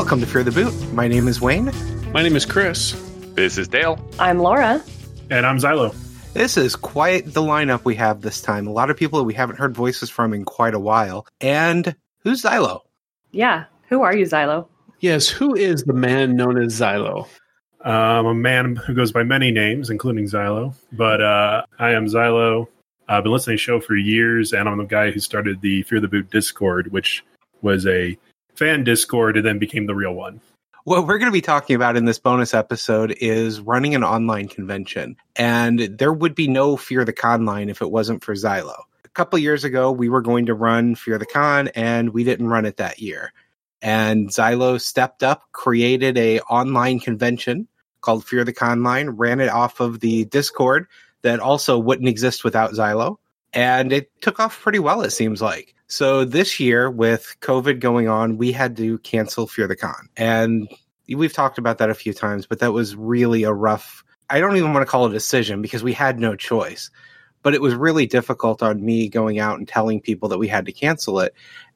Welcome to Fear the Boot. My name is Wayne. My name is Chris. This is Dale. I'm Laura. And I'm Zylo. This is quite the lineup we have this time. A lot of people that we haven't heard voices from in quite a while. And who's Zylo? Yeah. Who are you, Zylo? Yes, who is the man known as Zylo? Um, a man who goes by many names, including Zylo. But uh, I am Zylo. I've been listening to the show for years, and I'm the guy who started the Fear the Boot Discord, which was a fan Discord and then became the real one. What we're going to be talking about in this bonus episode is running an online convention. And there would be no Fear the Conline if it wasn't for Zylo. A couple years ago, we were going to run Fear the Con, and we didn't run it that year. And Zylo stepped up, created a online convention called Fear the Conline, ran it off of the Discord that also wouldn't exist without Zylo. And it took off pretty well, it seems like. So this year, with COVID going on, we had to cancel Fear the Con. And we've talked about that a few times, but that was really a rough, I don't even want to call it a decision because we had no choice. But it was really difficult on me going out and telling people that we had to cancel it.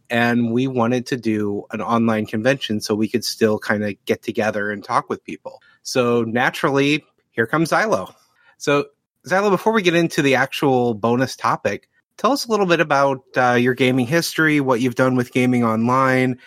And we wanted to do an online convention so we could still kind of get together and talk with people. So naturally, here comes Zylo. So, Zylo, before we get into the actual bonus topic, tell us a little bit about uh, your gaming history, what you've done with gaming online,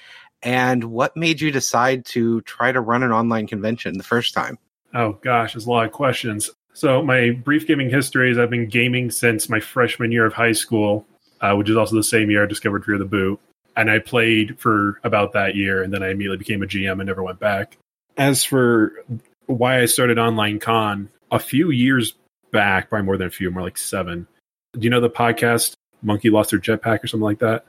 and what made you decide to try to run an online convention the first time. Oh gosh, there's a lot of questions. So my brief gaming history is I've been gaming since my freshman year of high school, uh, which is also the same year I discovered Fear the Boot. And I played for about that year, and then I immediately became a GM and never went back. As for why I started online con, a few years back, probably more than a few, more like seven, do you know the podcast Monkey Lost Their Jetpack or something like that?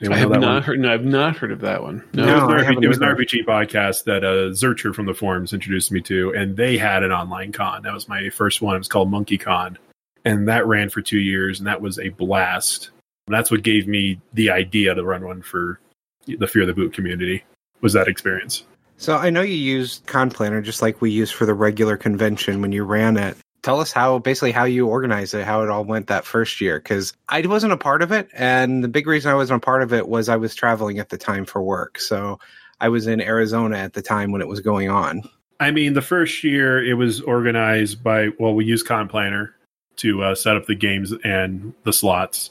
Anyone I have not one? heard. No, I've not heard of that one. No, it was, an, RPG, it was an RPG podcast that uh, Zercher from the forums introduced me to, and they had an online con. That was my first one. It was called Monkey Con, and that ran for two years, and that was a blast. And that's what gave me the idea to run one for the Fear the Boot community. Was that experience? So I know you used Con Planner just like we used for the regular convention when you ran it tell us how basically how you organized it, how it all went that first year. Because I wasn't a part of it, and the big reason I wasn't a part of it was I was traveling at the time for work. So I was in Arizona at the time when it was going on. I mean, the first year it was organized by well, we used Con Planner to uh, set up the games and the slots,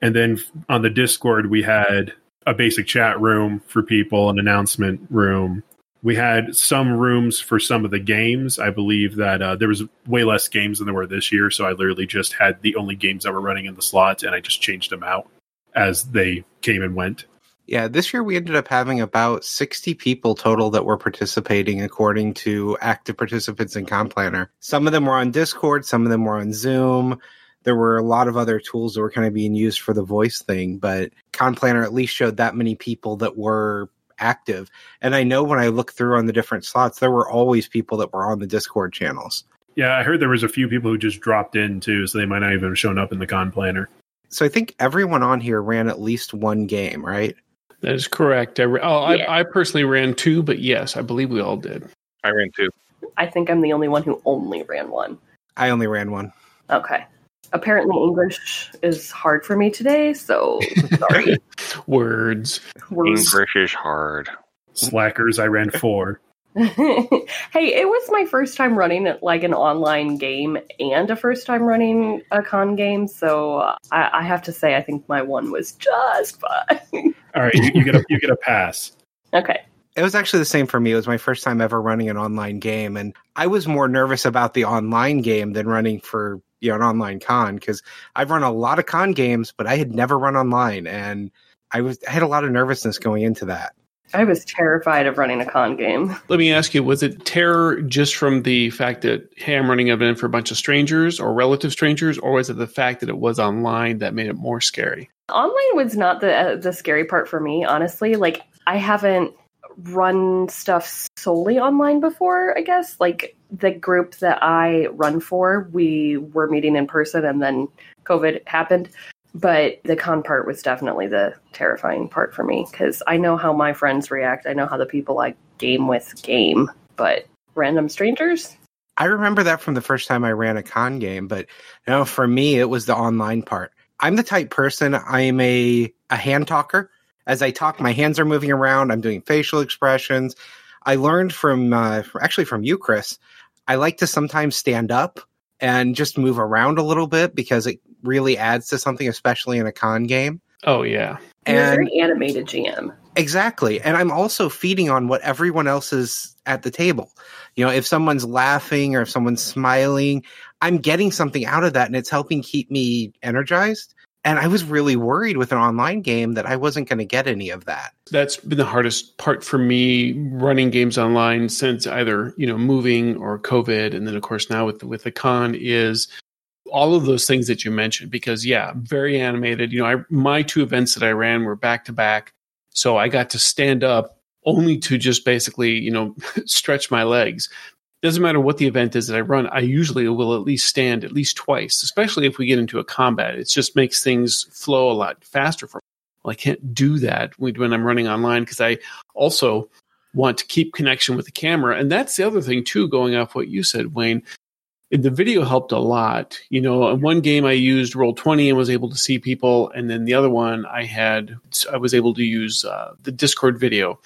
and then on the Discord we had a basic chat room for people, an announcement room, we had some rooms for some of the games. I believe that uh, there was way less games than there were this year, so I literally just had the only games that were running in the slots, and I just changed them out as they came and went. Yeah, this year we ended up having about 60 people total that were participating according to active participants in Planner. Some of them were on Discord, some of them were on Zoom. There were a lot of other tools that were kind of being used for the voice thing, but Planner at least showed that many people that were active. And I know when I look through on the different slots, there were always people that were on the Discord channels. Yeah, I heard there was a few people who just dropped in too, so they might not even have shown up in the con planner. So I think everyone on here ran at least one game, right? That is correct. Oh, I, oh, yeah. I, I personally ran two, but yes, I believe we all did. I ran two. I think I'm the only one who only ran one. I only ran one. Okay apparently English is hard for me today, so sorry. Words. Words. English is hard. Slackers, I ran four. hey, it was my first time running like an online game and a first time running a con game, so I, I have to say I think my one was just fine. All right, you, you get a you get a pass. Okay. It was actually the same for me. It was my first time ever running an online game, and I was more nervous about the online game than running for you know an online con because I've run a lot of con games, but I had never run online, and I was I had a lot of nervousness going into that. I was terrified of running a con game. Let me ask you: Was it terror just from the fact that hey, I'm running an event for a bunch of strangers or relative strangers, or was it the fact that it was online that made it more scary? Online was not the uh, the scary part for me, honestly. Like I haven't run stuff solely online before, I guess. Like the group that I run for, we were meeting in person and then COVID happened. But the con part was definitely the terrifying part for me because I know how my friends react. I know how the people I game with game, but random strangers? I remember that from the first time I ran a con game, but know, for me, it was the online part. I'm the type person, I am a, a hand talker As I talk, my hands are moving around. I'm doing facial expressions. I learned from uh, actually from you, Chris. I like to sometimes stand up and just move around a little bit because it really adds to something, especially in a con game. Oh yeah. You're And very animated GM. exactly. And I'm also feeding on what everyone else is at the table. You know, if someone's laughing or if someone's smiling, I'm getting something out of that and it's helping keep me energized. And I was really worried with an online game that I wasn't going to get any of that. That's been the hardest part for me running games online since either, you know, moving or COVID. And then of course now with, with the con is all of those things that you mentioned because yeah, very animated. You know, I, my two events that I ran were back to back. So I got to stand up only to just basically, you know, stretch my legs. Doesn't matter what the event is that I run, I usually will at least stand at least twice, especially if we get into a combat. It just makes things flow a lot faster for me. Well, I can't do that when I'm running online because I also want to keep connection with the camera. And that's the other thing too, going off what you said, Wayne. The video helped a lot. You know, in one game I used roll 20 and was able to see people. And then the other one I had, I was able to use uh, the Discord video,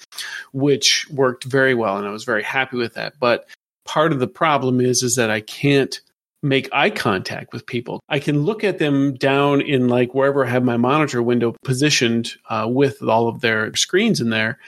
which worked very well. And I was very happy with that. But part of the problem is, is that I can't make eye contact with people. I can look at them down in like wherever I have my monitor window positioned uh, with all of their screens in there,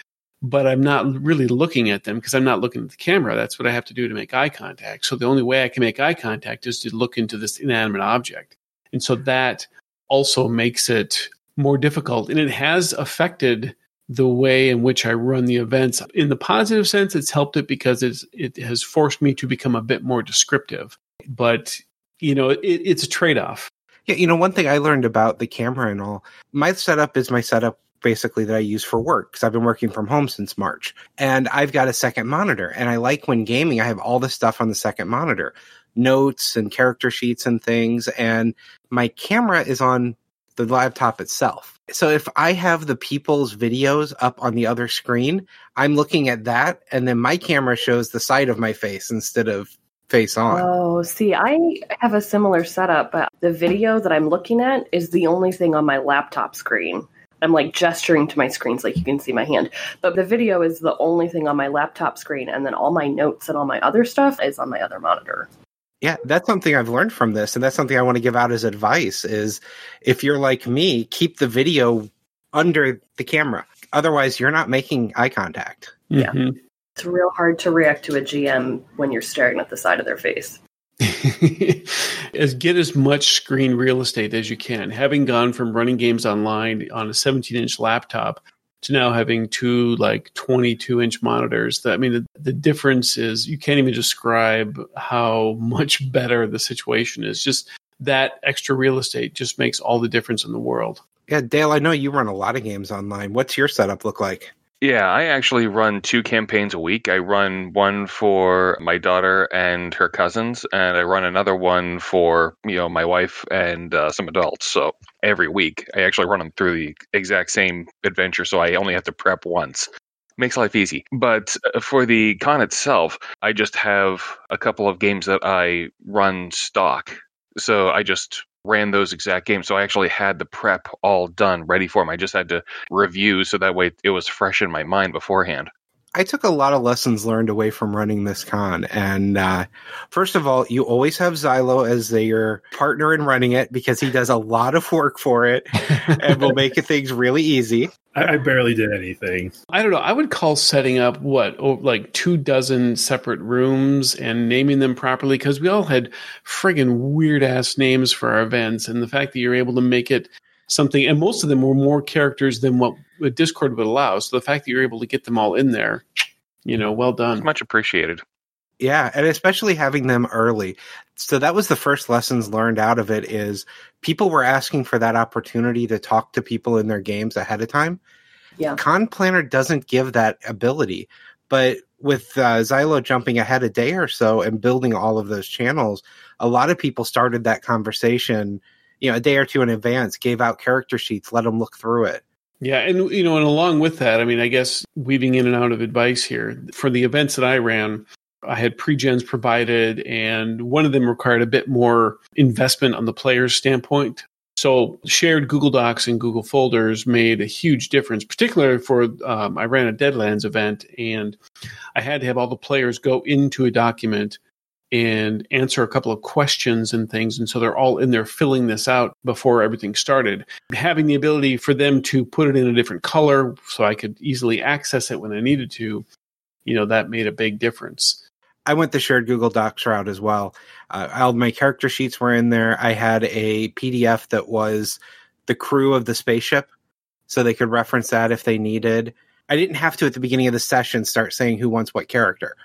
but I'm not really looking at them because I'm not looking at the camera. That's what I have to do to make eye contact. So the only way I can make eye contact is to look into this inanimate object. And so that also makes it more difficult. And it has affected the way in which I run the events. In the positive sense, it's helped it because it's, it has forced me to become a bit more descriptive. But, you know, it, it's a trade off. Yeah, you know, one thing I learned about the camera and all, my setup is my setup basically that I use for work because I've been working from home since March. And I've got a second monitor. And I like when gaming, I have all the stuff on the second monitor notes and character sheets and things. And my camera is on the laptop itself. So if I have the people's videos up on the other screen, I'm looking at that. And then my camera shows the side of my face instead of face on. Oh, see, I have a similar setup, but the video that I'm looking at is the only thing on my laptop screen. I'm like gesturing to my screens like you can see my hand. But the video is the only thing on my laptop screen, and then all my notes and all my other stuff is on my other monitor. Yeah, that's something I've learned from this, and that's something I want to give out as advice is if you're like me, keep the video under the camera. Otherwise, you're not making eye contact. Yeah. Mhm. It's real hard to react to a GM when you're staring at the side of their face. as get as much screen real estate as you can. Having gone from running games online on a 17 inch laptop to now having two like 22 inch monitors, that, I mean, the, the difference is you can't even describe how much better the situation is. Just that extra real estate just makes all the difference in the world. Yeah, Dale, I know you run a lot of games online. What's your setup look like? Yeah, I actually run two campaigns a week. I run one for my daughter and her cousins, and I run another one for you know my wife and uh, some adults. So every week, I actually run them through the exact same adventure. So I only have to prep once. Makes life easy. But uh, for the con itself, I just have a couple of games that I run stock. So I just ran those exact games. So I actually had the prep all done, ready for them. I just had to review so that way it was fresh in my mind beforehand. I took a lot of lessons learned away from running this con. And uh, first of all, you always have Zylo as the, your partner in running it because he does a lot of work for it and will make things really easy. I, I barely did anything. I don't know. I would call setting up what, oh, like two dozen separate rooms and naming them properly because we all had friggin' weird ass names for our events. And the fact that you're able to make it something, and most of them were more characters than what Discord would allow. So the fact that you're able to get them all in there, you know, well It's done. much appreciated. Yeah, and especially having them early. So that was the first lessons learned out of it is people were asking for that opportunity to talk to people in their games ahead of time. Yeah. Con Planner doesn't give that ability, but with uh, Zylo jumping ahead a day or so and building all of those channels, a lot of people started that conversation, you know, a day or two in advance, gave out character sheets, let them look through it. Yeah, and you know, and along with that, I mean, I guess weaving in and out of advice here for the events that I ran, I had pre-gens provided, and one of them required a bit more investment on the player's standpoint. So shared Google Docs and Google folders made a huge difference, particularly for um, I ran a Deadlands event and I had to have all the players go into a document and answer a couple of questions and things. And so they're all in there filling this out before everything started. Having the ability for them to put it in a different color so I could easily access it when I needed to, you know, that made a big difference. I went the shared Google Docs route as well. Uh, all my character sheets were in there. I had a PDF that was the crew of the spaceship, so they could reference that if they needed. I didn't have to at the beginning of the session start saying who wants what character.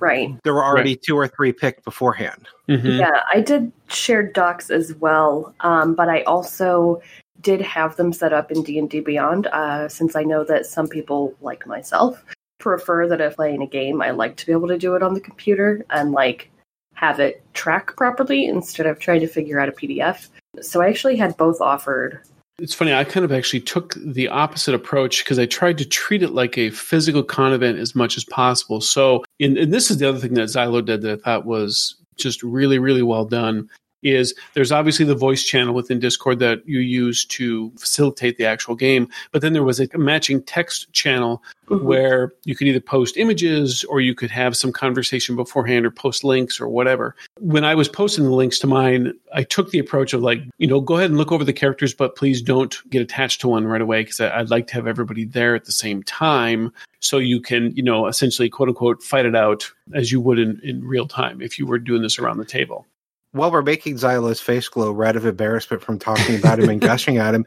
Right. There were already right. two or three picked beforehand. Mm-hmm. Yeah, I did shared docs as well, um, but I also did have them set up in D and D Beyond, uh, since I know that some people, like myself, prefer that if playing a game, I like to be able to do it on the computer and like have it track properly instead of trying to figure out a PDF. So I actually had both offered it's funny. I kind of actually took the opposite approach because I tried to treat it like a physical con event as much as possible. So, and this is the other thing that Zylo did that I thought was just really, really well done is there's obviously the voice channel within Discord that you use to facilitate the actual game, but then there was a matching text channel mm-hmm. where you could either post images or you could have some conversation beforehand or post links or whatever. When I was posting the links to mine, I took the approach of like, you know, go ahead and look over the characters, but please don't get attached to one right away because I'd like to have everybody there at the same time so you can, you know, essentially quote unquote fight it out as you would in, in real time if you were doing this around the table while we're making Zylo's face glow red of embarrassment from talking about him and gushing at him,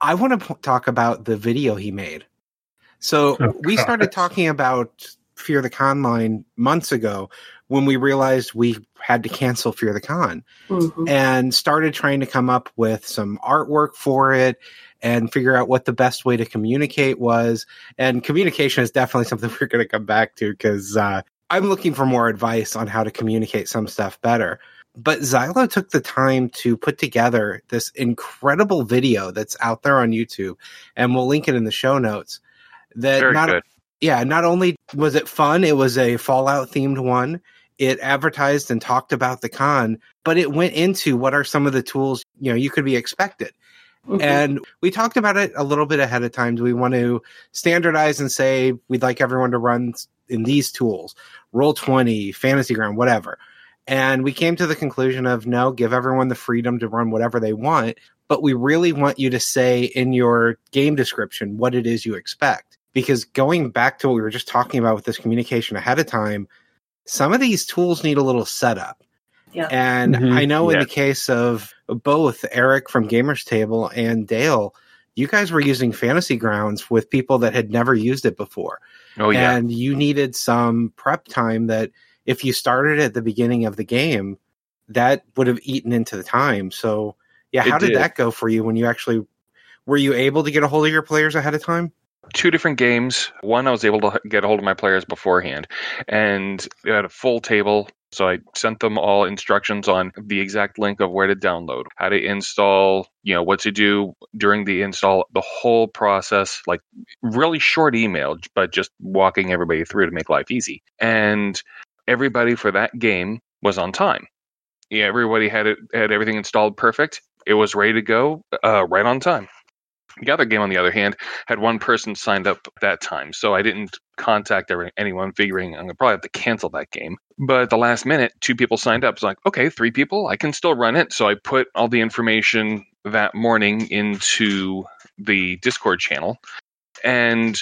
I want to p- talk about the video he made. So oh, we started talking about Fear the Conline months ago when we realized we had to cancel Fear the Con mm-hmm. and started trying to come up with some artwork for it and figure out what the best way to communicate was. And communication is definitely something we're going to come back to because uh, I'm looking for more advice on how to communicate some stuff better. But Zylo took the time to put together this incredible video that's out there on YouTube, and we'll link it in the show notes. That Very not, good. yeah, not only was it fun, it was a Fallout themed one. It advertised and talked about the con, but it went into what are some of the tools you know you could be expected. Mm-hmm. And we talked about it a little bit ahead of time. Do we want to standardize and say we'd like everyone to run in these tools, Roll Twenty, Fantasy Ground, whatever? And we came to the conclusion of no, give everyone the freedom to run whatever they want, but we really want you to say in your game description what it is you expect. Because going back to what we were just talking about with this communication ahead of time, some of these tools need a little setup. Yeah. And mm-hmm. I know yeah. in the case of both Eric from Gamers Table and Dale, you guys were using Fantasy Grounds with people that had never used it before. Oh yeah. And you needed some prep time that if you started at the beginning of the game, that would have eaten into the time. So, yeah, how did. did that go for you when you actually were you able to get a hold of your players ahead of time? Two different games. One, I was able to get a hold of my players beforehand, and we had a full table. So I sent them all instructions on the exact link of where to download, how to install, you know, what to do during the install, the whole process, like really short email, but just walking everybody through to make life easy. And everybody for that game was on time. Yeah, everybody had it had everything installed perfect. It was ready to go uh, right on time. The other game, on the other hand, had one person signed up that time, so I didn't contact anyone, figuring I'm gonna probably have to cancel that game. But at the last minute, two people signed up. It's like, okay, three people, I can still run it. So I put all the information that morning into the Discord channel, and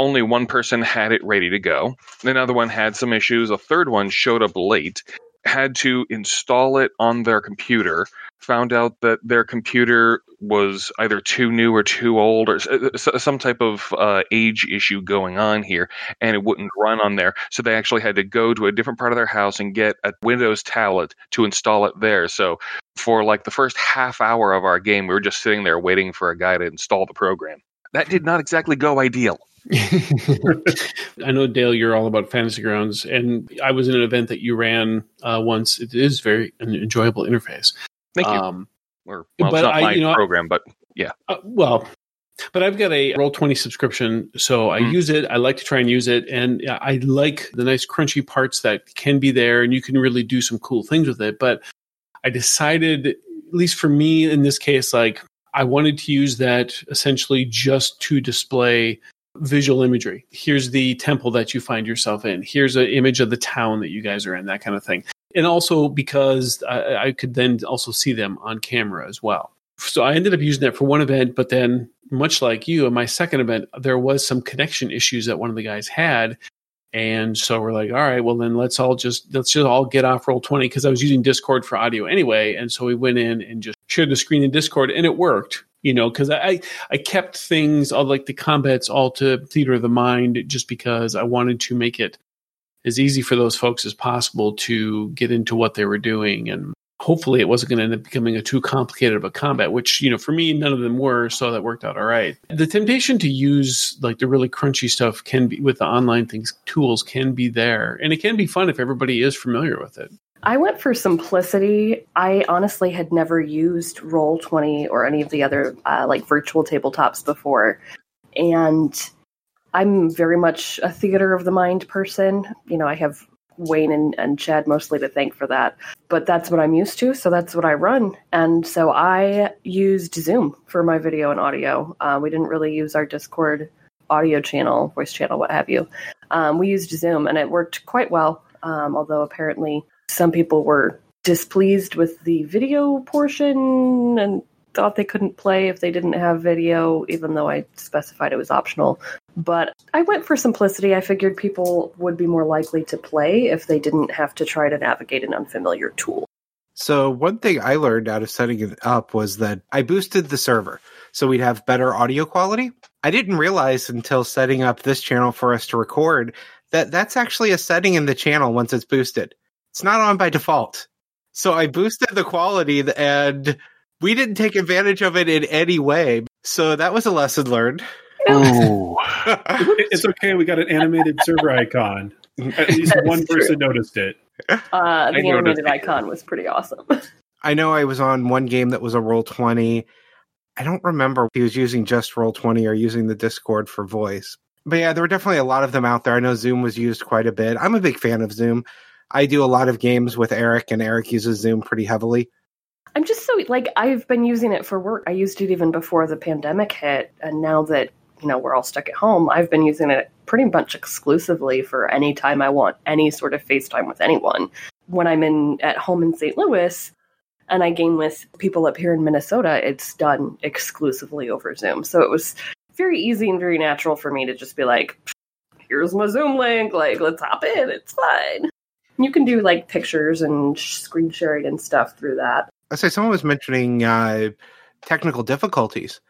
only one person had it ready to go. Another one had some issues. A third one showed up late, had to install it on their computer, found out that their computer was either too new or too old or some type of uh, age issue going on here, and it wouldn't run on there. So they actually had to go to a different part of their house and get a Windows tablet to install it there. So for like the first half hour of our game, we were just sitting there waiting for a guy to install the program. That did not exactly go ideal. I know Dale, you're all about fantasy grounds, and I was in an event that you ran uh, once. It is very an enjoyable interface. Thank you. Um, or, well, it's not I, my you know, program, but yeah. Uh, well, but I've got a Roll Twenty subscription, so I mm. use it. I like to try and use it, and I like the nice crunchy parts that can be there, and you can really do some cool things with it. But I decided at least for me in this case, like I wanted to use that essentially just to display visual imagery. Here's the temple that you find yourself in. Here's an image of the town that you guys are in, that kind of thing. And also because I, I could then also see them on camera as well. So I ended up using that for one event, but then much like you, in my second event, there was some connection issues that one of the guys had. And so we're like, all right, well then let's all just let's just all get off roll twenty because I was using Discord for audio anyway, and so we went in and just shared the screen in Discord, and it worked you know because I, I kept things all like the combats all to theater of the mind just because i wanted to make it as easy for those folks as possible to get into what they were doing. And hopefully it wasn't going to end up becoming a too complicated of a combat which you know for me none of them were so that worked out all right the temptation to use like the really crunchy stuff can be with the online things tools can be there. And it can be fun if everybody is familiar with it I went for simplicity. I honestly had never used Roll20 or any of the other uh, like virtual tabletops before. And I'm very much a theater of the mind person. You know, I have Wayne and, and Chad mostly to thank for that. But that's what I'm used to, so that's what I run. And so I used Zoom for my video and audio. Uh, we didn't really use our Discord audio channel, voice channel, what have you. Um, we used Zoom, and it worked quite well. Um, although apparently some people were displeased with the video portion and thought they couldn't play if they didn't have video, even though I specified it was optional. But I went for simplicity. I figured people would be more likely to play if they didn't have to try to navigate an unfamiliar tool. So, one thing I learned out of setting it up was that I boosted the server so we'd have better audio quality. I didn't realize until setting up this channel for us to record that that's actually a setting in the channel once it's boosted. It's not on by default. So I boosted the quality and we didn't take advantage of it in any way. So that was a lesson learned. Ooh. it's okay. We got an animated server icon. At least one person noticed it. Uh, the animated icon was pretty awesome. I know I was on one game that was a roll 20. I don't remember if he was using just roll 20 or using the Discord for voice. But yeah, there were definitely a lot of them out there. I know Zoom was used quite a bit. I'm a big fan of Zoom. I do a lot of games with Eric, and Eric uses Zoom pretty heavily. I'm just so like I've been using it for work. I used it even before the pandemic hit, and now that you know we're all stuck at home, I've been using it pretty much exclusively for any time I want any sort of FaceTime with anyone. When I'm in at home in St. Louis and I game with people up here in Minnesota, it's done exclusively over Zoom. So it was very easy and very natural for me to just be like, here's my Zoom link, like let's hop in, it's fine. You can do like pictures and screen sharing and stuff through that. I say someone was mentioning uh, technical difficulties,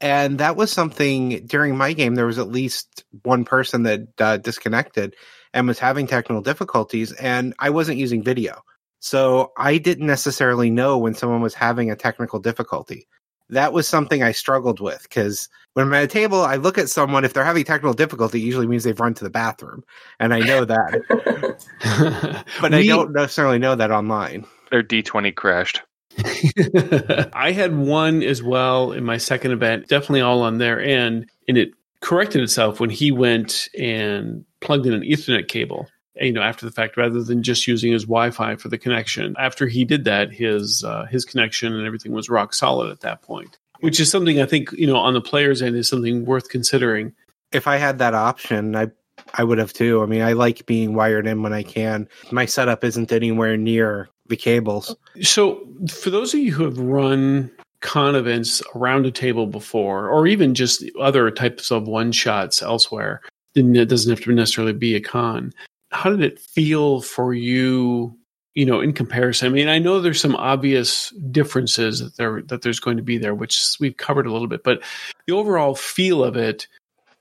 and that was something during my game. There was at least one person that uh, disconnected and was having technical difficulties, and I wasn't using video, so I didn't necessarily know when someone was having a technical difficulty that was something I struggled with because when I'm at a table, I look at someone. If they're having technical difficulty, usually means they've run to the bathroom, and I know that. but we, I don't necessarily know that online. Their D20 crashed. I had one as well in my second event, definitely all on their end, and it corrected itself when he went and plugged in an Ethernet cable you know after the fact rather than just using his Wi-Fi for the connection. After he did that, his uh, his connection and everything was rock solid at that point, which is something I think you know on the player's end is something worth considering. If I had that option, I I would have too. I mean, I like being wired in when I can. My setup isn't anywhere near the cables. So, for those of you who have run con events around a table before, or even just other types of one shots elsewhere, then it doesn't have to necessarily be a con how did it feel for you you know in comparison? I mean i know there's some obvious differences that there that there's going to be there which we've covered a little bit but the overall feel of it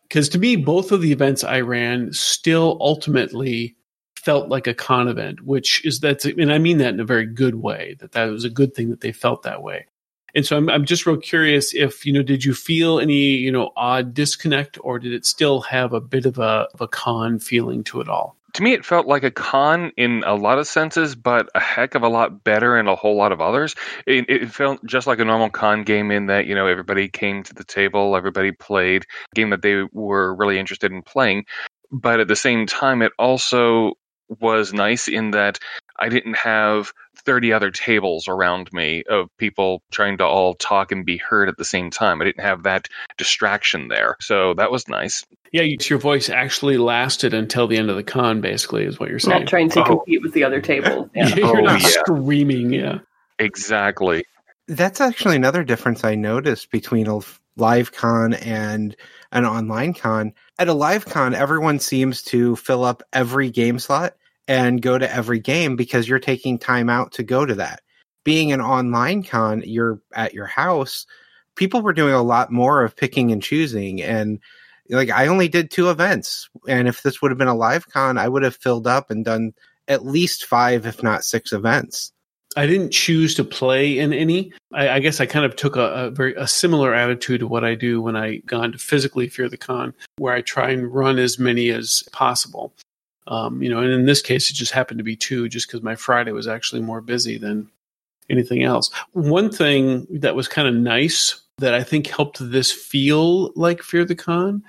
because to me both of the events i ran still ultimately felt like a con event which is that's and i mean that in a very good way that that was a good thing that they felt that way. And so I'm, I'm just real curious if you know did you feel any you know odd disconnect or did it still have a bit of a, of a con feeling to it all to me, it felt like a con in a lot of senses, but a heck of a lot better in a whole lot of others. It, it, felt just like a normal con game in that you know everybody came to the table, everybody played a game that they were really interested in playing, but at the same time, it also was nice in that I didn't have 30 other tables around me of people trying to all talk and be heard at the same time. I didn't have that distraction there. So that was nice. Yeah, your voice actually lasted until the end of the con, basically, is what you're saying. Not trying to Oh. compete with the other tables. Yeah. you're Oh, not yeah. screaming, yeah. Exactly. That's actually another difference I noticed between a live con and an online con. At a live con, everyone seems to fill up every game slot and go to every game because you're taking time out to go to that. Being an online con, you're at your house. People were doing a lot more of picking and choosing. And like, I only did two events. And if this would have been a live con, I would have filled up and done at least five, if not six events. I didn't choose to play in any. I, I guess I kind of took a, a very a similar attitude to what I do when I gone to physically fear the con, where I try and run as many as possible. Um, you know, and in this case, it just happened to be two, just because my Friday was actually more busy than anything else. One thing that was kind of nice that I think helped this feel like Fear the Con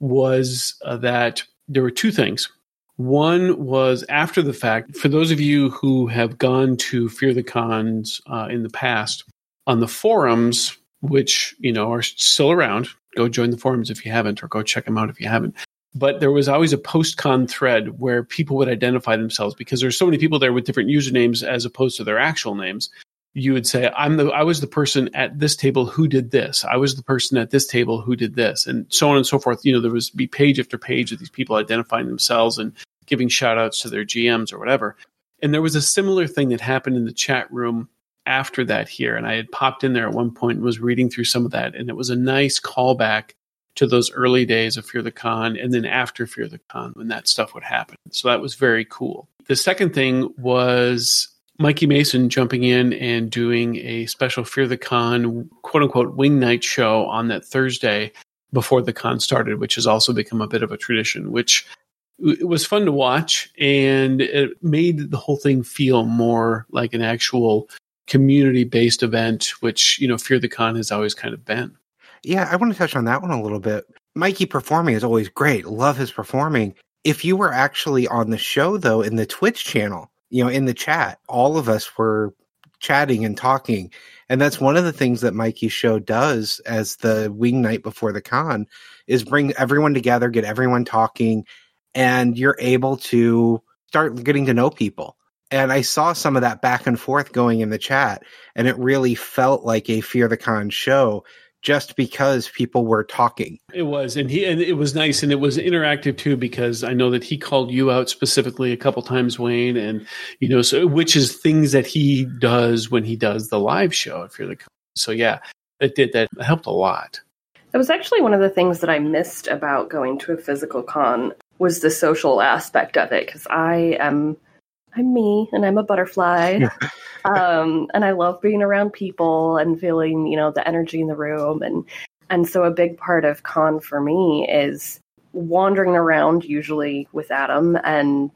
was uh, that there were two things. One was after the fact. For those of you who have gone to Fear the Cons uh, in the past, on the forums, which you know are still around, go join the forums if you haven't, or go check them out if you haven't. But there was always a post-con thread where people would identify themselves because there's so many people there with different usernames as opposed to their actual names. You would say, "I'm the I was the person at this table who did this. I was the person at this table who did this," and so on and so forth. You know, there was be page after page of these people identifying themselves and giving shout outs to their GMs or whatever. And there was a similar thing that happened in the chat room after that here. And I had popped in there at one point and was reading through some of that. And it was a nice callback to those early days of Fear the Con and then after Fear the Con when that stuff would happen. So that was very cool. The second thing was Mikey Mason jumping in and doing a special Fear the Con quote unquote wing night show on that Thursday before the con started, which has also become a bit of a tradition, which it was fun to watch and it made the whole thing feel more like an actual community based event, which, you know, Fear the Con has always kind of been. Yeah, I want to touch on that one a little bit. Mikey performing is always great. Love his performing. If you were actually on the show, though, in the Twitch channel, you know, in the chat, all of us were chatting and talking. And that's one of the things that Mikey's show does as the wing night before the con is bring everyone together, get everyone talking, and you're able to start getting to know people. And I saw some of that back and forth going in the chat, and it really felt like a Fear the Con show just because people were talking. It was, and he and it was nice, and it was interactive too because I know that he called you out specifically a couple times, Wayne, and you know, so which is things that he does when he does the live show. If you're the so yeah, it did that helped a lot. That was actually one of the things that I missed about going to a physical con was the social aspect of it because I am I'm me and I'm a butterfly. um, and I love being around people and feeling, you know, the energy in the room. And and so a big part of con for me is wandering around usually with Adam and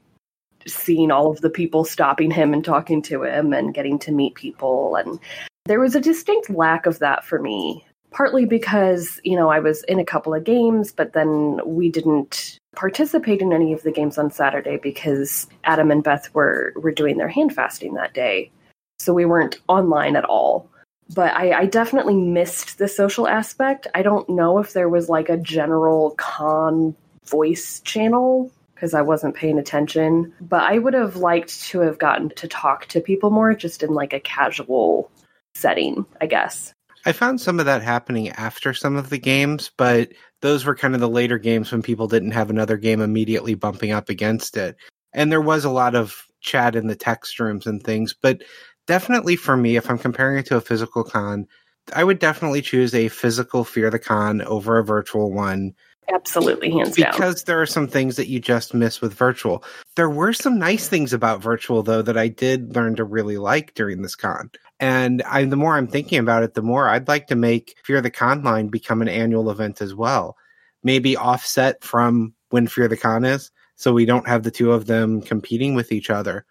seeing all of the people stopping him and talking to him and getting to meet people. And there was a distinct lack of that for me partly because you know i was in a couple of games but then we didn't participate in any of the games on saturday because adam and beth were were doing their hand fasting that day. So we weren't online at all. But I, I definitely missed the social aspect. I don't know if there was like a general con voice channel because i wasn't paying attention. But i would have liked to have gotten to talk to people more just in like a casual setting i guess. I found some of that happening after some of the games, but those were kind of the later games when people didn't have another game immediately bumping up against it. And there was a lot of chat in the text rooms and things, but definitely for me, if I'm comparing it to a physical con, I would definitely choose a physical Fear the Con over a virtual one absolutely hands down because there are some things that you just miss with virtual. There were some nice things about virtual though that I did learn to really like during this con. And I, the more I'm thinking about it, the more I'd like to make Fear the Conline become an annual event as well. Maybe offset from when Fear the Con is, so we don't have the two of them competing with each other.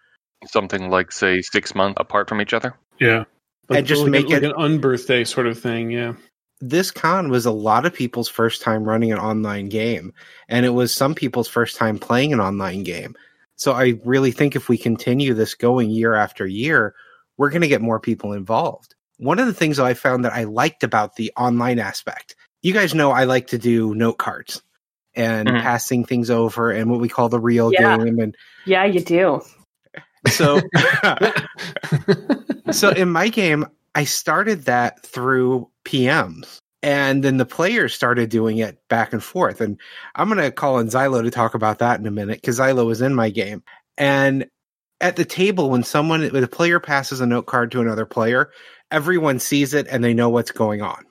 Something like, say, six months apart from each other. Yeah. Like, And just like, make like it- an unbirthday sort of thing. Yeah. This con was a lot of people's first time running an online game, and it was some people's first time playing an online game. So I really think if we continue this going year after year, we're going to get more people involved. One of the things that I found that I liked about the online aspect, you guys know I like to do note cards and Mhm. passing things over and what we call the real Yeah. game. And Yeah, you do. so, so in my game, I started that through PMs. And then the players started doing it back and forth. And I'm going to call in Zylo to talk about that in a minute because Zylo was in my game. And at the table, when someone, when a player passes a note card to another player, everyone sees it and they know what's going on.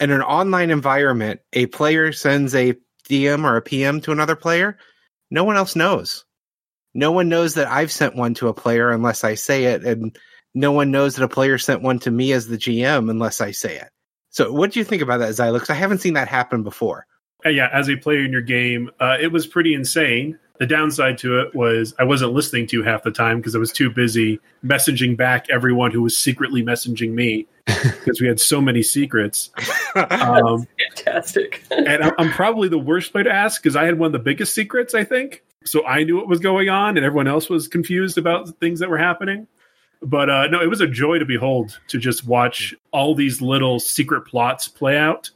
In an online environment, a player sends a DM or a PM to another player, no one else knows. No one knows that I've sent one to a player unless I say it, and no one knows that a player sent one to me as the GM unless I say it. So, what do you think about that, Zylo? I haven't seen that happen before. Uh, yeah, as a player in your game, uh, it was pretty insane. The downside to it was I wasn't listening to you half the time because I was too busy messaging back everyone who was secretly messaging me because we had so many secrets. Um, Fantastic. and I'm, I'm probably the worst player to ask because I had one of the biggest secrets, I think. So I knew what was going on, and everyone else was confused about things that were happening. But uh, no, it was a joy to behold to just watch all these little secret plots play out,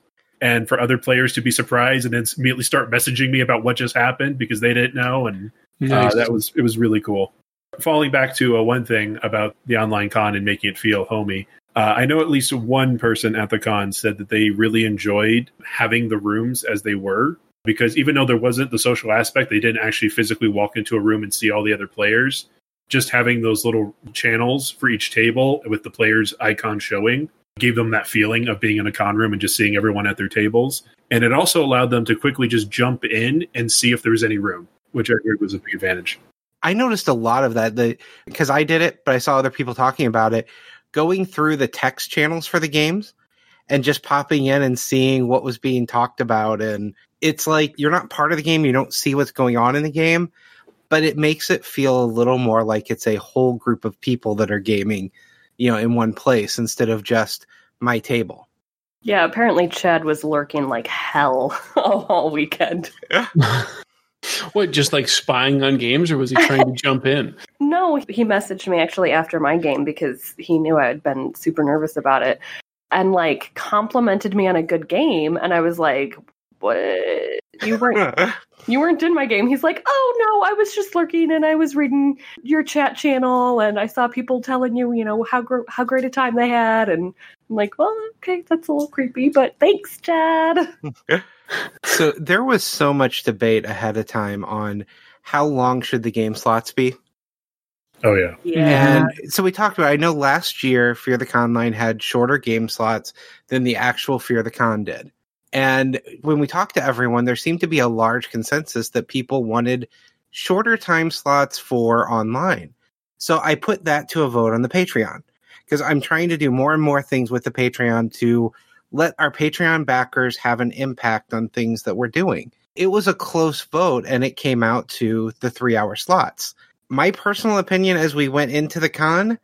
and for other players to be surprised and then immediately start messaging me about what just happened because they didn't know, and uh, that was it was really cool. Falling back to uh, one thing about the online con and making it feel homey, uh, I know at least one person at the con said that they really enjoyed having the rooms as they were because even though there wasn't the social aspect, they didn't actually physically walk into a room and see all the other players. Just having those little channels for each table with the players' icon showing gave them that feeling of being in a con room and just seeing everyone at their tables. And it also allowed them to quickly just jump in and see if there was any room, which I heard was a big advantage. I noticed a lot of that because I did it, but I saw other people talking about it, going through the text channels for the games and just popping in and seeing what was being talked about and it's like you're not part of the game, you don't see what's going on in the game, but it makes it feel a little more like it's a whole group of people that are gaming, you know, in one place instead of just my table. Yeah, apparently Chad was lurking like hell all weekend. what, just like spying on games, or was he trying to jump in? No, he messaged me actually after my game because he knew I had been super nervous about it and like complimented me on a good game and I was like, "What? You weren't you weren't in my game." He's like, "Oh no, I was just lurking and I was reading your chat channel and I saw people telling you, you know, how gr- how great a time they had and I'm like, "Well, okay, that's a little creepy, but thanks, Chad." so there was so much debate ahead of time on how long should the game slots be. Oh yeah, Yeah. And so we talked about. I know last year Fear the Conline had shorter game slots than the actual Fear the Con did. And when we talked to everyone, there seemed to be a large consensus that people wanted shorter time slots for online. So I put that to a vote on the Patreon because I'm trying to do more and more things with the Patreon to let our Patreon backers have an impact on things that we're doing. It was a close vote and it came out to the three hour slots my personal opinion as we went into the con,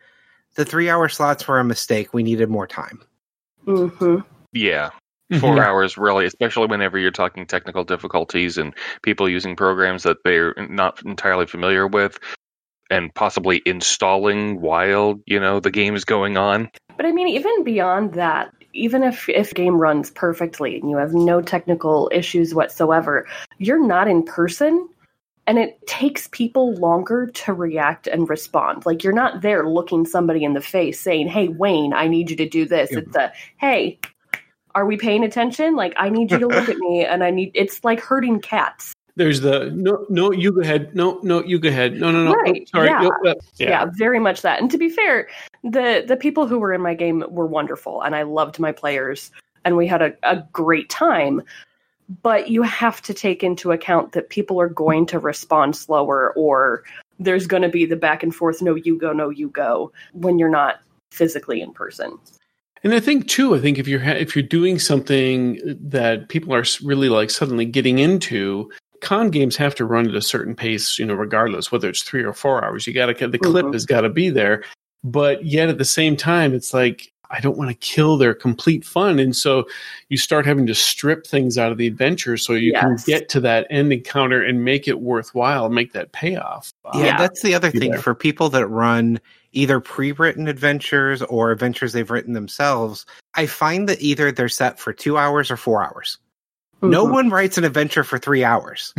the three hour slots were a mistake. We needed more time. Mm-hmm. Yeah. Mm-hmm. 4 Yeah. hours really, especially whenever you're talking technical difficulties and people using programs that they're not entirely familiar with and possibly installing while, you know, the game is going on. But I mean, even beyond that, even if if game runs perfectly and you have no technical issues whatsoever, you're not in person, and it takes people longer to react and respond. Like you're not there looking somebody in the face saying, "Hey, Wayne, I need you to do this." Yeah. It's a, "Hey, are we paying attention? Like I need you to look at me, and I need." It's like herding cats. There's the no, no, you go ahead. No, no, you go ahead. No, no, no. Right, Oh, sorry. yeah. No, uh, yeah. very much that. And to be fair, the the people who were in my game were wonderful, and I loved my players, and we had a, a great time. But you have to take into account that people are going to respond slower, or there's going to be the back and forth, no, you go, no, you go, when you're not physically in person. And I think too, I think if you're ha- if you're doing something that people are really like suddenly getting into, con games have to run at a certain pace, you know, regardless whether it's three or four hours. You got to the clip Mhm. has got to be there, but yet at the same time, it's like I don't want to kill their complete fun. And so you start having to strip things out of the adventure so you Yes. can get to that end encounter and make it worthwhile, make that payoff. Yeah, Yeah. that's the other thing there. for people that run either pre-written adventures or adventures they've written themselves. I find that either they're set for two hours or four hours. No Mhm. one writes an adventure for three hours.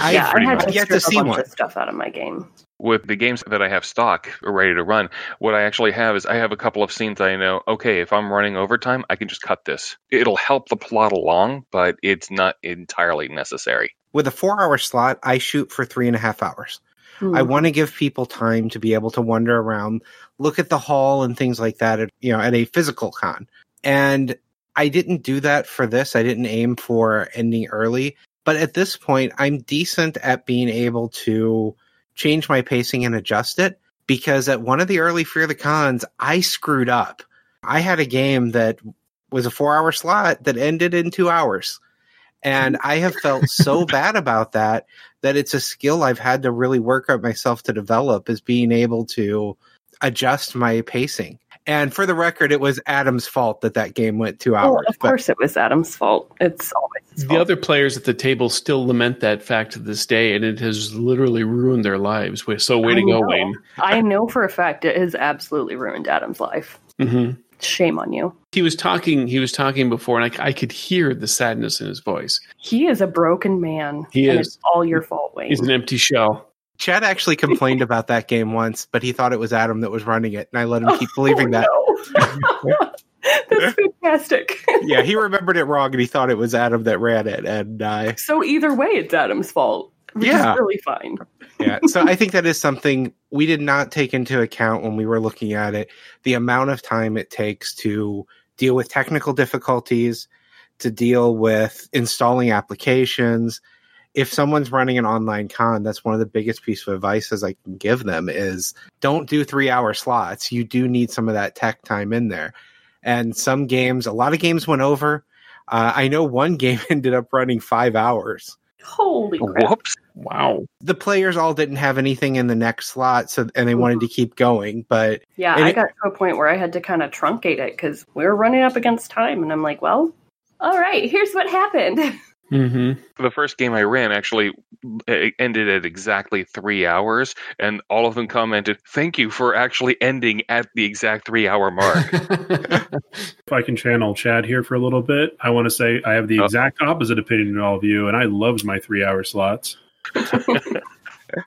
I, yeah, I pretty had much to yet to see a bunch one. of stuff out of my game. with the games that I have stock ready to run, what I actually have is I have a couple of scenes I know, okay, if I'm running overtime, I can just cut this. It'll help the plot along, but it's not entirely necessary. With a four-hour slot, I shoot for three and a half hours. I Mhm. want to give people time to be able to wander around, look at the hall and things like that at you know at a physical con. And I didn't do that for this. I didn't aim for ending early, but at this point I'm decent at being able to change my pacing and adjust it because at one of the early Fear the Cons I screwed up. I had a game that was a 4-hour slot that ended in 2 hours. And I have felt so bad about that that it's a skill I've had to really work on myself to develop is being able to adjust my pacing. And for the record, it was Adam's fault that that game went two Oh, hours. of course it was Adam's fault. It's always his the fault. other players at the table still lament that fact to this day, and it has literally ruined their lives. Wa- So, way I to go. Wayne. I know for a fact it has absolutely ruined Adam's life. hmm Shame on you. He was talking. He was talking before, and I, I could hear the sadness in his voice. He is a broken man. He and is. It's all your fault, Wayne. He's an empty shell. Chad actually complained about that game once, but he thought it was Adam that was running it, and I let him keep believing that. Oh, no. That's fantastic. Yeah, he remembered it wrong, and he thought it was Adam that ran it. And uh, so either way, it's Adam's fault. Which Yeah. is really fine. yeah, so I think that is something we did not take into account when we were looking at it. The amount of time it takes to deal with technical difficulties, to deal with installing applications. If someone's running an online con, that's one of the biggest piece of advice I can give them is don't do three hour slots. You do need some of that tech time in there. And some games, a lot of games went over. Uh, I know one game ended up running five hours Holy crap. Whoops. Wow. the players all didn't have anything in the next slot so and they wanted to keep going but Yeah, And I it- got to a point where I had to kind of truncate it because we were running up against time, and I'm like, well, all right, here's what happened. hmm The first game I ran actually ended at exactly three hours, and all of them commented, Thank you for actually ending at the exact three hour mark. If I can channel Chad here for a little bit, I want to say I have the Oh. exact opposite opinion to all of you, and I loved my three hour slots.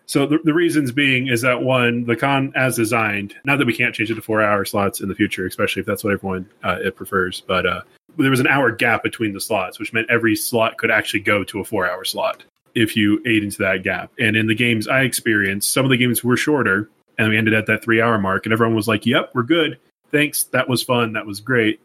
so the, the reasons being is that one, the con as designed, not that we can't change it to four hour slots in the future, especially if that's what everyone uh, it prefers, but uh, there was an hour gap between the slots, which meant every slot could actually go to a four hour slot if you ate into that gap. And in the games I experienced, some of the games were shorter, and we ended at that three hour mark, and everyone was like, "Yep, we're good. Thanks. That was fun. That was great."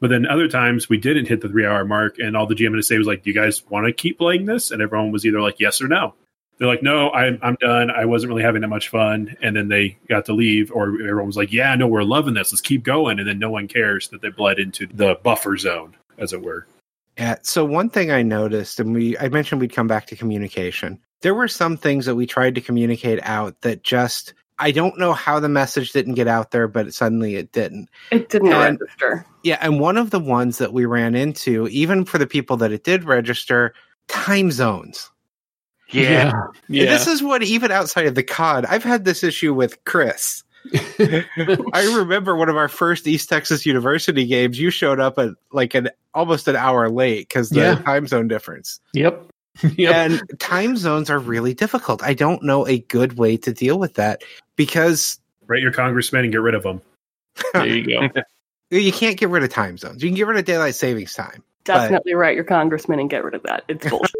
But then other times we didn't hit the three hour mark, and all the GM had to say was like, "Do you guys want to keep playing this?" And everyone was either like, "Yes" or "No." They're like, "No, I'm I'm done. I wasn't really having that much fun." And then they got to leave, or everyone was like, "Yeah, no, we're loving this. Let's keep going." And then no one cares that they bled into the buffer zone, as it were. Yeah so one thing i noticed and we i mentioned we'd come back to communication there were some things that we tried to communicate out that just i don't know how the message didn't get out there but suddenly it didn't It didn't And- register. yeah and one of the ones that we ran into even for the people that it did register time zones yeah. Yeah. This is what even outside of the con, I've had this issue with Chris. I remember one of our first East Texas University games. You showed up at like an almost an hour late because the Yeah. time zone difference. Yep. Yep. And time zones are really difficult. I don't know a good way to deal with that because Write your congressman and get rid of them. there you go. you can't get rid of time zones. You can get rid of daylight savings time. Definitely write your congressman and get rid of that. It's bullshit.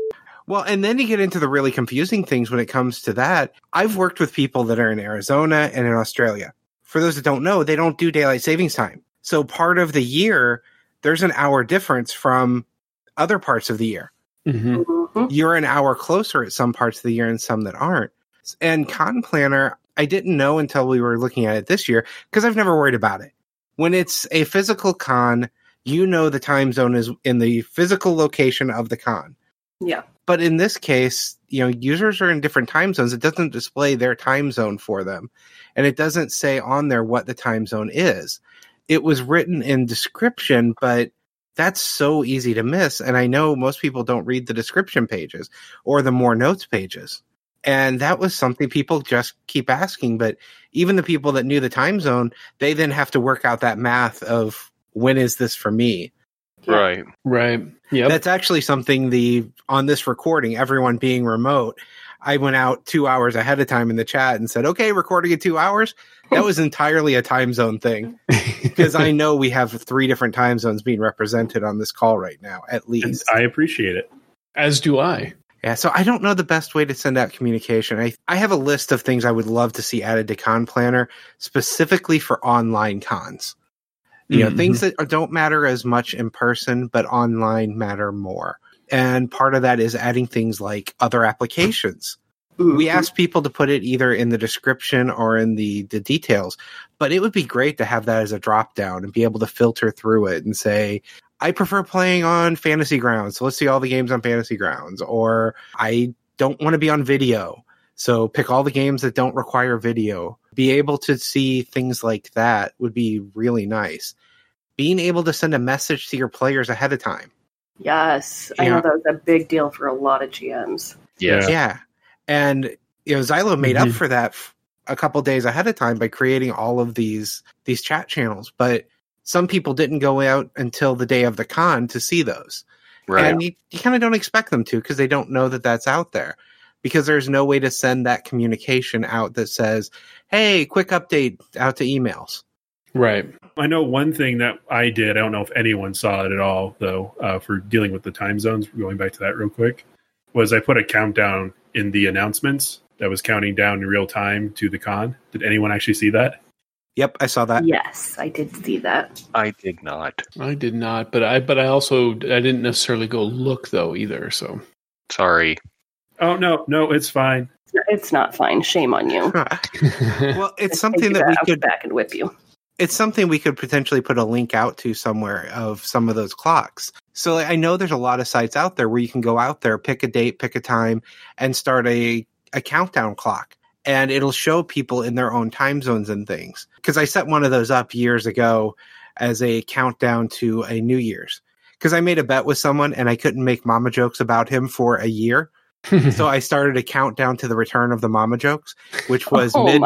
Well, and then you get into the really confusing things when it comes to that. I've worked with people that are in Arizona and in Australia. For those that don't know, they don't do daylight savings time. So part of the year, there's an hour difference from other parts of the year. hmm Mhm. You're an hour closer at some parts of the year and some that aren't. And Con Planner, I didn't know until we were looking at it this year because I've never worried about it. When it's a physical con, you know the time zone is in the physical location of the con. Yeah. But in this case, you know, users are in different time zones. It doesn't display their time zone for them. And it doesn't say on there what the time zone is. it was written in description, but that's so easy to miss. And I know most people don't read the description pages or the more notes pages. And that was something people just keep asking. But even the people that knew the time zone, they then have to work out that math of when is this for me? Right. Right. Yeah. That's actually something the on this recording, everyone being remote, I went out two hours ahead of time in the chat and said, okay, recording in two hours. That was entirely a time zone thing because I know we have three different time zones being represented on this call right now, at And least. I appreciate it. As do I. Yeah, so I don't know the best way to send out communication. I I have a list of things I would love to see added to Con Planner specifically for online cons. You know, Mhm. things that don't matter as much in person, but online matter more. And part of that is adding things like other applications. We asked people to put it either in the description or in the, the details, but it would be great to have that as a drop down and be able to filter through it and say, I prefer playing on Fantasy Grounds, so let's see all the games on Fantasy Grounds, or I don't want to be on video, so pick all the games that don't require video. Be able to see things like that would be really nice. Being able to send a message to your players ahead of time. Yes, I Yeah. know that was a big deal for a lot of GMs. Yeah, Yeah. And you know, Zylo made up Mhm. for that f- a couple days ahead of time by creating all of these these chat channels, but some people didn't go out until the day of the con to see those. Right. And you, you kind of don't expect them to because they don't know that that's out there. Because there's no way to send that communication out that says, "Hey, quick update out to emails." Right. I know one thing that I did. I don't know if anyone saw it at all, though, uh, for dealing with the time zones. Going back to that real quick, was I put a countdown in the announcements that was counting down in real time to the con. Did anyone actually see that? Yep, I saw that. Yes, I did see that. I did not. I did not, but I but I also I didn't necessarily go look though either. So Sorry. Oh no, no, it's fine. It's not fine. Shame on you. well, it's something do that we I'll could back and whip you. It's something we could potentially put a link out to somewhere of some of those clocks. So I know there's a lot of sites out there where you can go out there, pick a date, pick a time, and start a, a countdown clock. And it'll show people in their own time zones and things. Because I set one of those up years ago as a countdown to a New Year's. Because I made a bet with someone and I couldn't make mama jokes about him for a year. so I started a countdown to the return of the mama jokes, which was oh mid,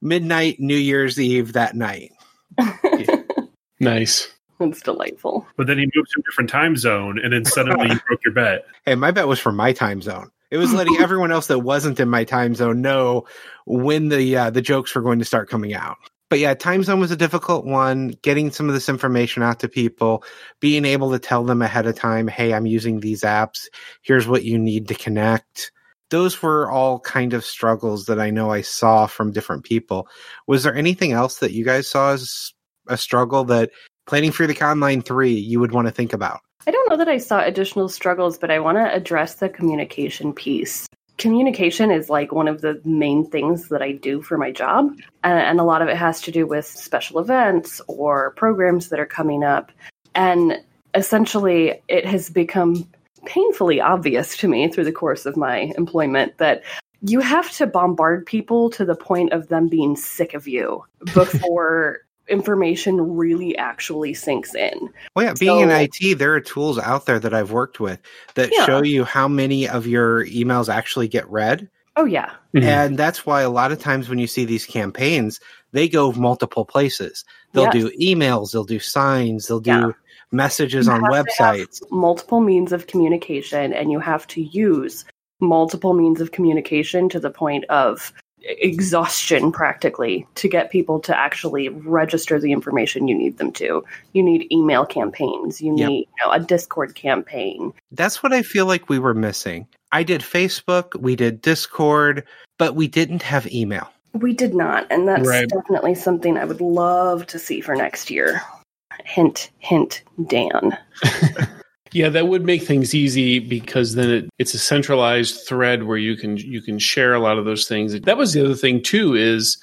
midnight New Year's Eve that night. nice. It's delightful. But then he moved to a different time zone, and then suddenly you broke your bet. Hey, my bet was for my time zone. It was letting everyone else that wasn't in my time zone know when the uh, the jokes were going to start coming out. But yeah, time zone was a difficult one. Getting some of this information out to people, being able to tell them ahead of time, "Hey, I'm using these apps. Here's what you need to connect." Those were all kind of struggles that I know I saw from different people. Was there anything else that you guys saw as a struggle that planning for the Conline three you would want to think about? I don't know that I saw additional struggles, but I want to address the communication piece. Communication is like one of the main things that I do for my job, and a lot of it has to do with special events or programs that are coming up. And essentially, it has become painfully obvious to me through the course of my employment that you have to bombard people to the point of them being sick of you before information really actually sinks in. Well, yeah, being in IT, there are tools out there that I've worked with that Yeah. show you how many of your emails actually get read. Oh, yeah. Mhm. And that's why a lot of times when you see these campaigns, they go multiple places. They'll Yes. do emails, they'll do signs, they'll do Yeah. Messages You on have to have websites. multiple means of communication and you have to use multiple means of communication to the point of exhaustion practically to get people to actually register the information you need them to you need email campaigns you Yep. need you know, a discord campaign That's what I feel like we were missing. I did Facebook, we did Discord, but we didn't have email. we did not and that's Right. definitely something i would love to see for next year hint hint dan Yeah, that would make things easy because then it, it's a centralized thread where you can you can share a lot of those things. That was the other thing too is,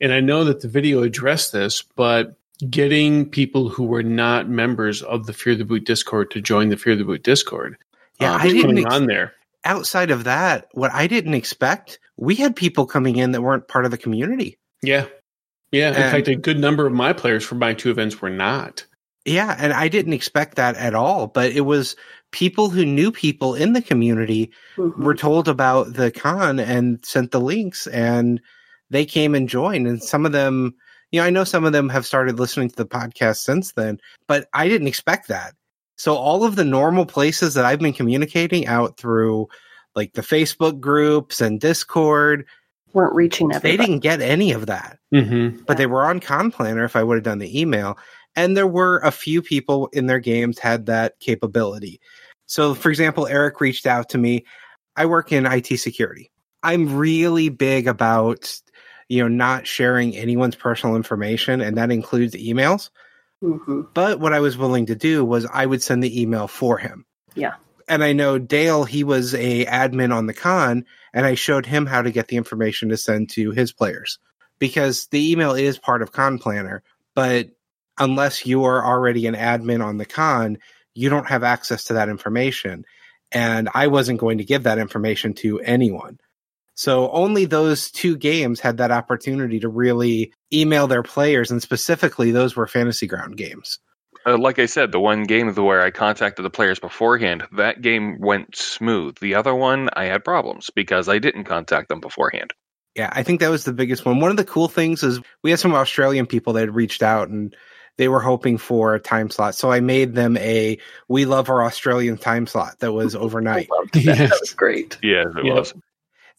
and I know that the video addressed this, but getting people who were not members of the Fear the Boot Discord to join the Fear the Boot Discord. Yeah, uh, I was didn't ex- on there. Outside of that, what I didn't expect, we had people coming in that weren't part of the community. Yeah, Yeah, in And- fact, a good number of my players for my two events were not. Yeah, and I didn't expect that at all, but it was people who knew people in the community Mhm. were told about the con and sent the links and they came and joined and some of them you know i know some of them have started listening to the podcast since then but i didn't expect that so all of the normal places that i've been communicating out through like the facebook groups and discord weren't reaching at they didn't get any of that. Mm-hmm. but they were on con planner if i would have done the email and there were a few people in their games had that capability. So for example eric reached out to me. I work in it security. I'm really big about you know not sharing anyone's personal information and that includes emails. Mhm. but what i was willing to do was i would send the email for him. Yeah. And i know dale he was a admin on the con and i showed him how to get the information to send to his players. Because the email is part of con planner but unless you are already an admin on the con you don't have access to that information. And i wasn't going to give that information to anyone. So only those two games had that opportunity to really email their players and specifically those were fantasy ground games Uh, like I said, the one game where I contacted the players beforehand, that game went smooth. The other one, I had problems because I didn't contact them beforehand. Yeah, I think that was the biggest one. One of the cool things is we had some Australian people that had reached out and they were hoping for a time slot. So I made them a we love our Australian time slot that was overnight. I loved that. Yes. That was great. Yes, it Yeah. was.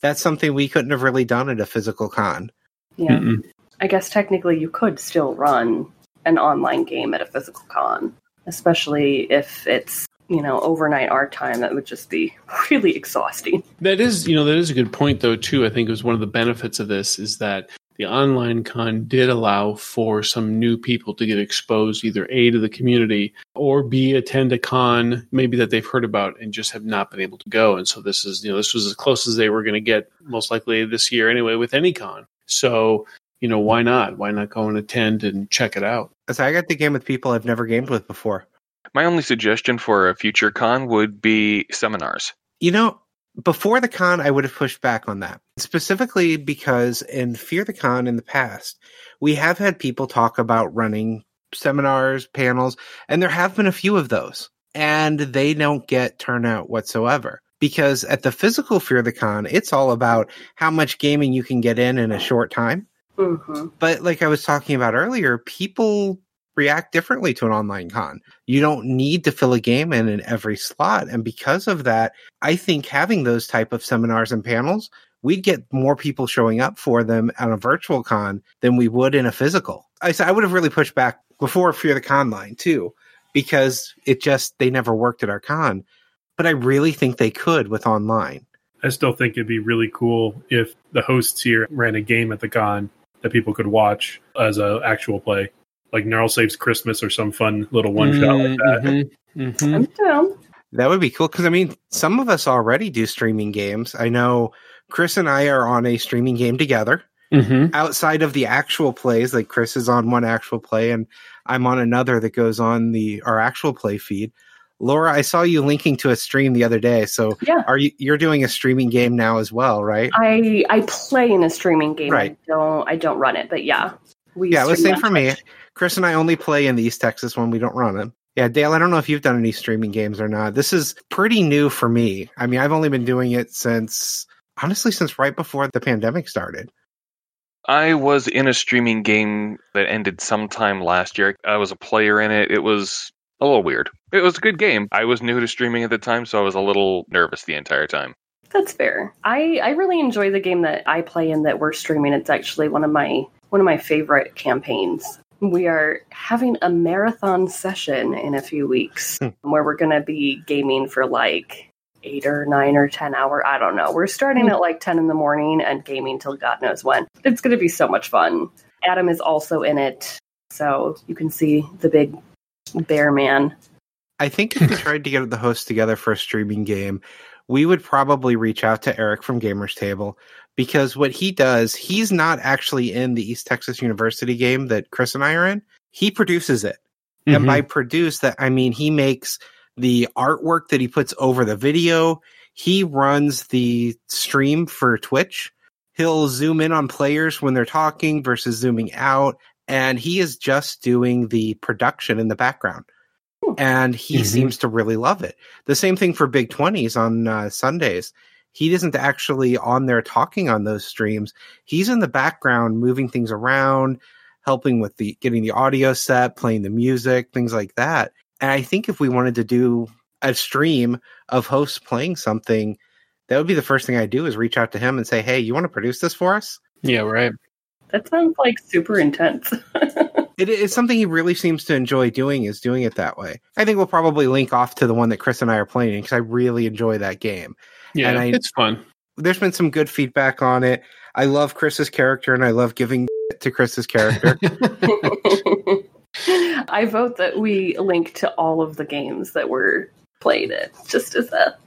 That's something we couldn't have really done at a physical con. Yeah. Mm-mm. I guess technically you could still run an online game at a physical con, especially if it's, you know, overnight our time. That would just be really exhausting. That is, you know, that is a good point, though. Too, I think it was one of the benefits of this is that the online con did allow for some new people to get exposed, either a to the community or b attend a con maybe that they've heard about and just have not been able to go. And so this is, you know, this was as close as they were going to get, most likely this year anyway, with any con. So, you know, why not? Why not go and attend and check it out? So I got the game with people I've never gamed with before. My only suggestion for a future con would be seminars. You know, before the con, I would have pushed back on that. Specifically because in Fear the Con in the past, we have had people talk about running seminars, panels, and there have been a few of those. And they don't get turnout whatsoever. Because at the physical Fear the Con, it's all about how much gaming you can get in in a short time. Hmm But like I was talking about earlier, people react differently to an online con. You don't need to fill a game in in every slot. And because of that, I think having those type of seminars and panels, we'd get more people showing up for them on a virtual con than we would in a physical. I, I would have really pushed back before Fear the Conline too, because it just, they never worked at our con. But I really think they could with online. I still think it'd be really cool if the hosts here ran a game at the con that people could watch as a actual play, like Gnarl Saves Christmas or some fun little one shot like that. Mhm, mhm. I'm down. That would be cool because I mean, some of us already do streaming games. I know Chris and I are on a streaming game together Mhm. outside of the actual plays. Like Chris is on one actual play, and I'm on another that goes on the our actual play feed. Laura, I saw you linking to a stream the other day. So Yeah. are you you're doing a streaming game now as well, right? I I play in a streaming game. Right. I don't I don't run it, but yeah. We yeah, it was same on for me. Chris and I only play in the East Texas one. We don't run it. Yeah, Dale, I don't know if you've done any streaming games or not. This is pretty new for me. I mean, I've only been doing it since, honestly, since right before the pandemic started. I was in a streaming game that ended sometime last year. I was a player in it. It was a little weird. It was a good game. I was new to streaming at the time, so I was a little nervous the entire time. That's fair. I I really enjoy the game that I play in that we're streaming. It's actually one of my one of my favorite campaigns. We are having a marathon session in a few weeks Hmm. where we're going to be gaming for like eight or nine or 10 hour. I don't know. We're starting at like 10 in the morning and gaming till God knows when. It's going to be so much fun. Adam is also in it. So you can see the big bear man. I think if we tried to get the hosts together for a streaming game, we would probably reach out to Eric from Gamers Table because what he does, he's not actually in the East Texas University game that Chris and I are in. He produces it. And Mhm. by produce that I mean he makes the artwork that he puts over the video. He runs the stream for Twitch He'll zoom in on players when they're talking versus zooming out. And he is just doing the production in the background. And he Mhm. seems to really love it. The same thing for Big 20s on uh, Sundays. He isn't actually on there talking on those streams. He's in the background moving things around, helping with the getting the audio set, playing the music, things like that. And I think if we wanted to do a stream of hosts playing something, that would be the first thing I do is reach out to him and say, "Hey, you want to produce this for us?" Yeah, right. That sounds like super intense. It, it's something he really seems to enjoy doing is doing it that way. I think we'll probably link off to the one that Chris and I are playing because I really enjoy that game. Yeah, And I- it's fun. There's been some good feedback on it. I love Chris's character and I love giving to Chris's character. I vote that we link to all of the games that were played it, just as a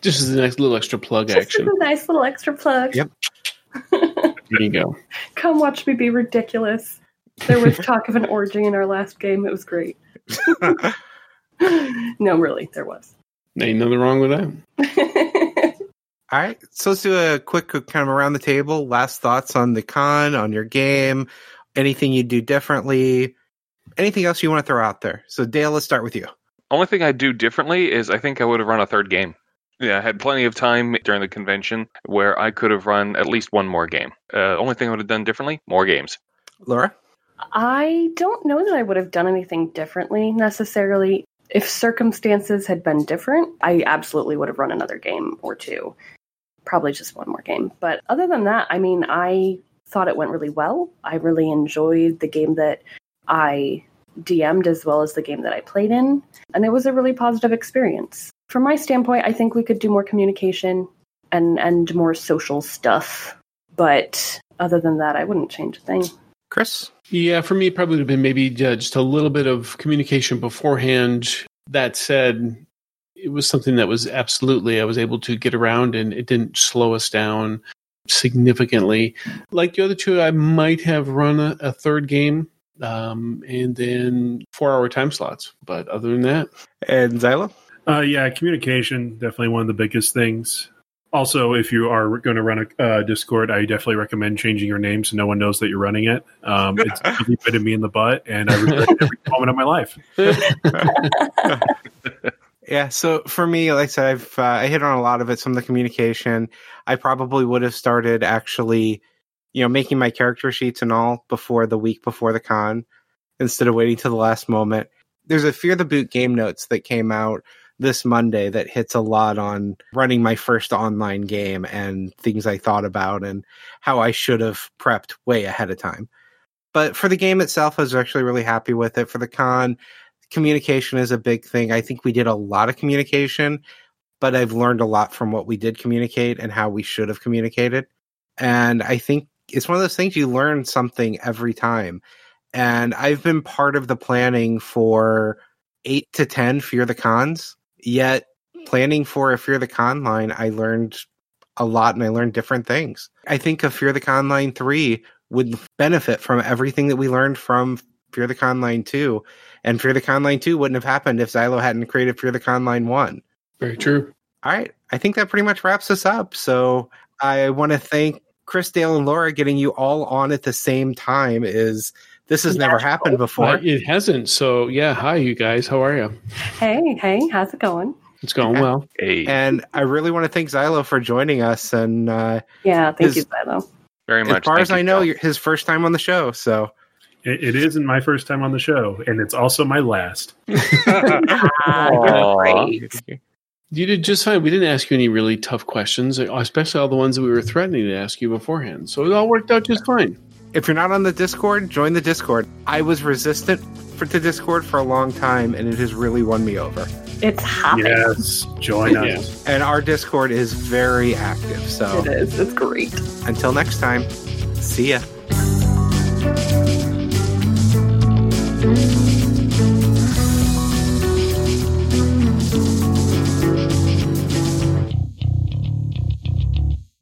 Just as a nice little extra plug just action. as a nice little extra plug. Yep. There you go. Come watch me be ridiculous. There was talk of an orgy in our last game. It was great. no, really, there was. Ain't nothing wrong with that. All right, so let's do a quick kind of around the table. Last thoughts on the con, on your game, anything you do differently, anything else you want to throw out there. So Dale, let's start with you. Only thing I'd do differently is I think I would have run a third game. Yeah, I had plenty of time during the convention where I could have run at least one more game. Uh, only thing I would have done differently, more games. Laura. I don't know that I would have done anything differently necessarily. If circumstances had been different, I absolutely would have run another game or two. Probably just one more game. But other than that, I mean, I thought it went really well. I really enjoyed the game that I DM'd as well as the game that I played in. And it was a really positive experience. From my standpoint, I think we could do more communication and, and more social stuff. But other than that, I wouldn't change a thing. Chris. Yeah, for me, it probably would have been maybe uh, just a little bit of communication beforehand. That said, it was something that was absolutely I was able to get around, and it didn't slow us down significantly. Like the other two, I might have run a, a third game, um, and then four-hour time slots. But other than that, And Zylo, Uh, yeah, communication definitely one of the biggest things. Also, if you are going to run a uh, Discord, I definitely recommend changing your name so no one knows that you're running it. Um, it's really bitten me in the butt, and I regret every moment of my life. Yeah, so for me, like I said, I've uh, I hit on a lot of it. Some of the communication, I probably would have started actually, you know, making my character sheets and all before the week before the con, instead of waiting till the last moment. There's a Fear the Boot game notes that came out this Monday that hits a lot on running my first online game and things I thought about and how I should have prepped way ahead of time. But for the game itself, I was actually really happy with it. For the con, communication is a big thing. I think we did a lot of communication, but I've learned a lot from what we did communicate and how we should have communicated. And I think it's one of those things you learn something every time. And I've been part of the planning for eight to 10 Fear the Cons, yet planning for a Fear the Conline, I learned a lot and I learned different things. I think a Fear the Conline 3 would benefit from everything that we learned from Fear the Conline 2 and Fear the Conline 2 wouldn't have happened if Zylo hadn't created Fear the Conline 1. very true. All right. I think that pretty much wraps us up. So I want to thank Chris, Dale, and Laura getting you all on at the same time is this has never happened before. Uh, it hasn't. So yeah, hi you guys. How are you? Hey, hey, how's it going? It's going well. Hey, And I really want to thank Zylo for joining us. And uh, Yeah, thank Is- you, Zylo. very much. as far Thank as I know, you're his first time on the show. So It, it isn't my first time on the show, and it's also my last. Aw. great. You did just fine. We didn't ask you any really tough questions, especially all the ones that we were threatening to ask you beforehand. So it all worked out just fine. If you're not on the Discord, join the Discord. I was resistant for to Discord for a long time, and it has really won me over. It's hopping. Yes, join Yeah. us. And our Discord is very active. So It is. It's great. until next time, see ya.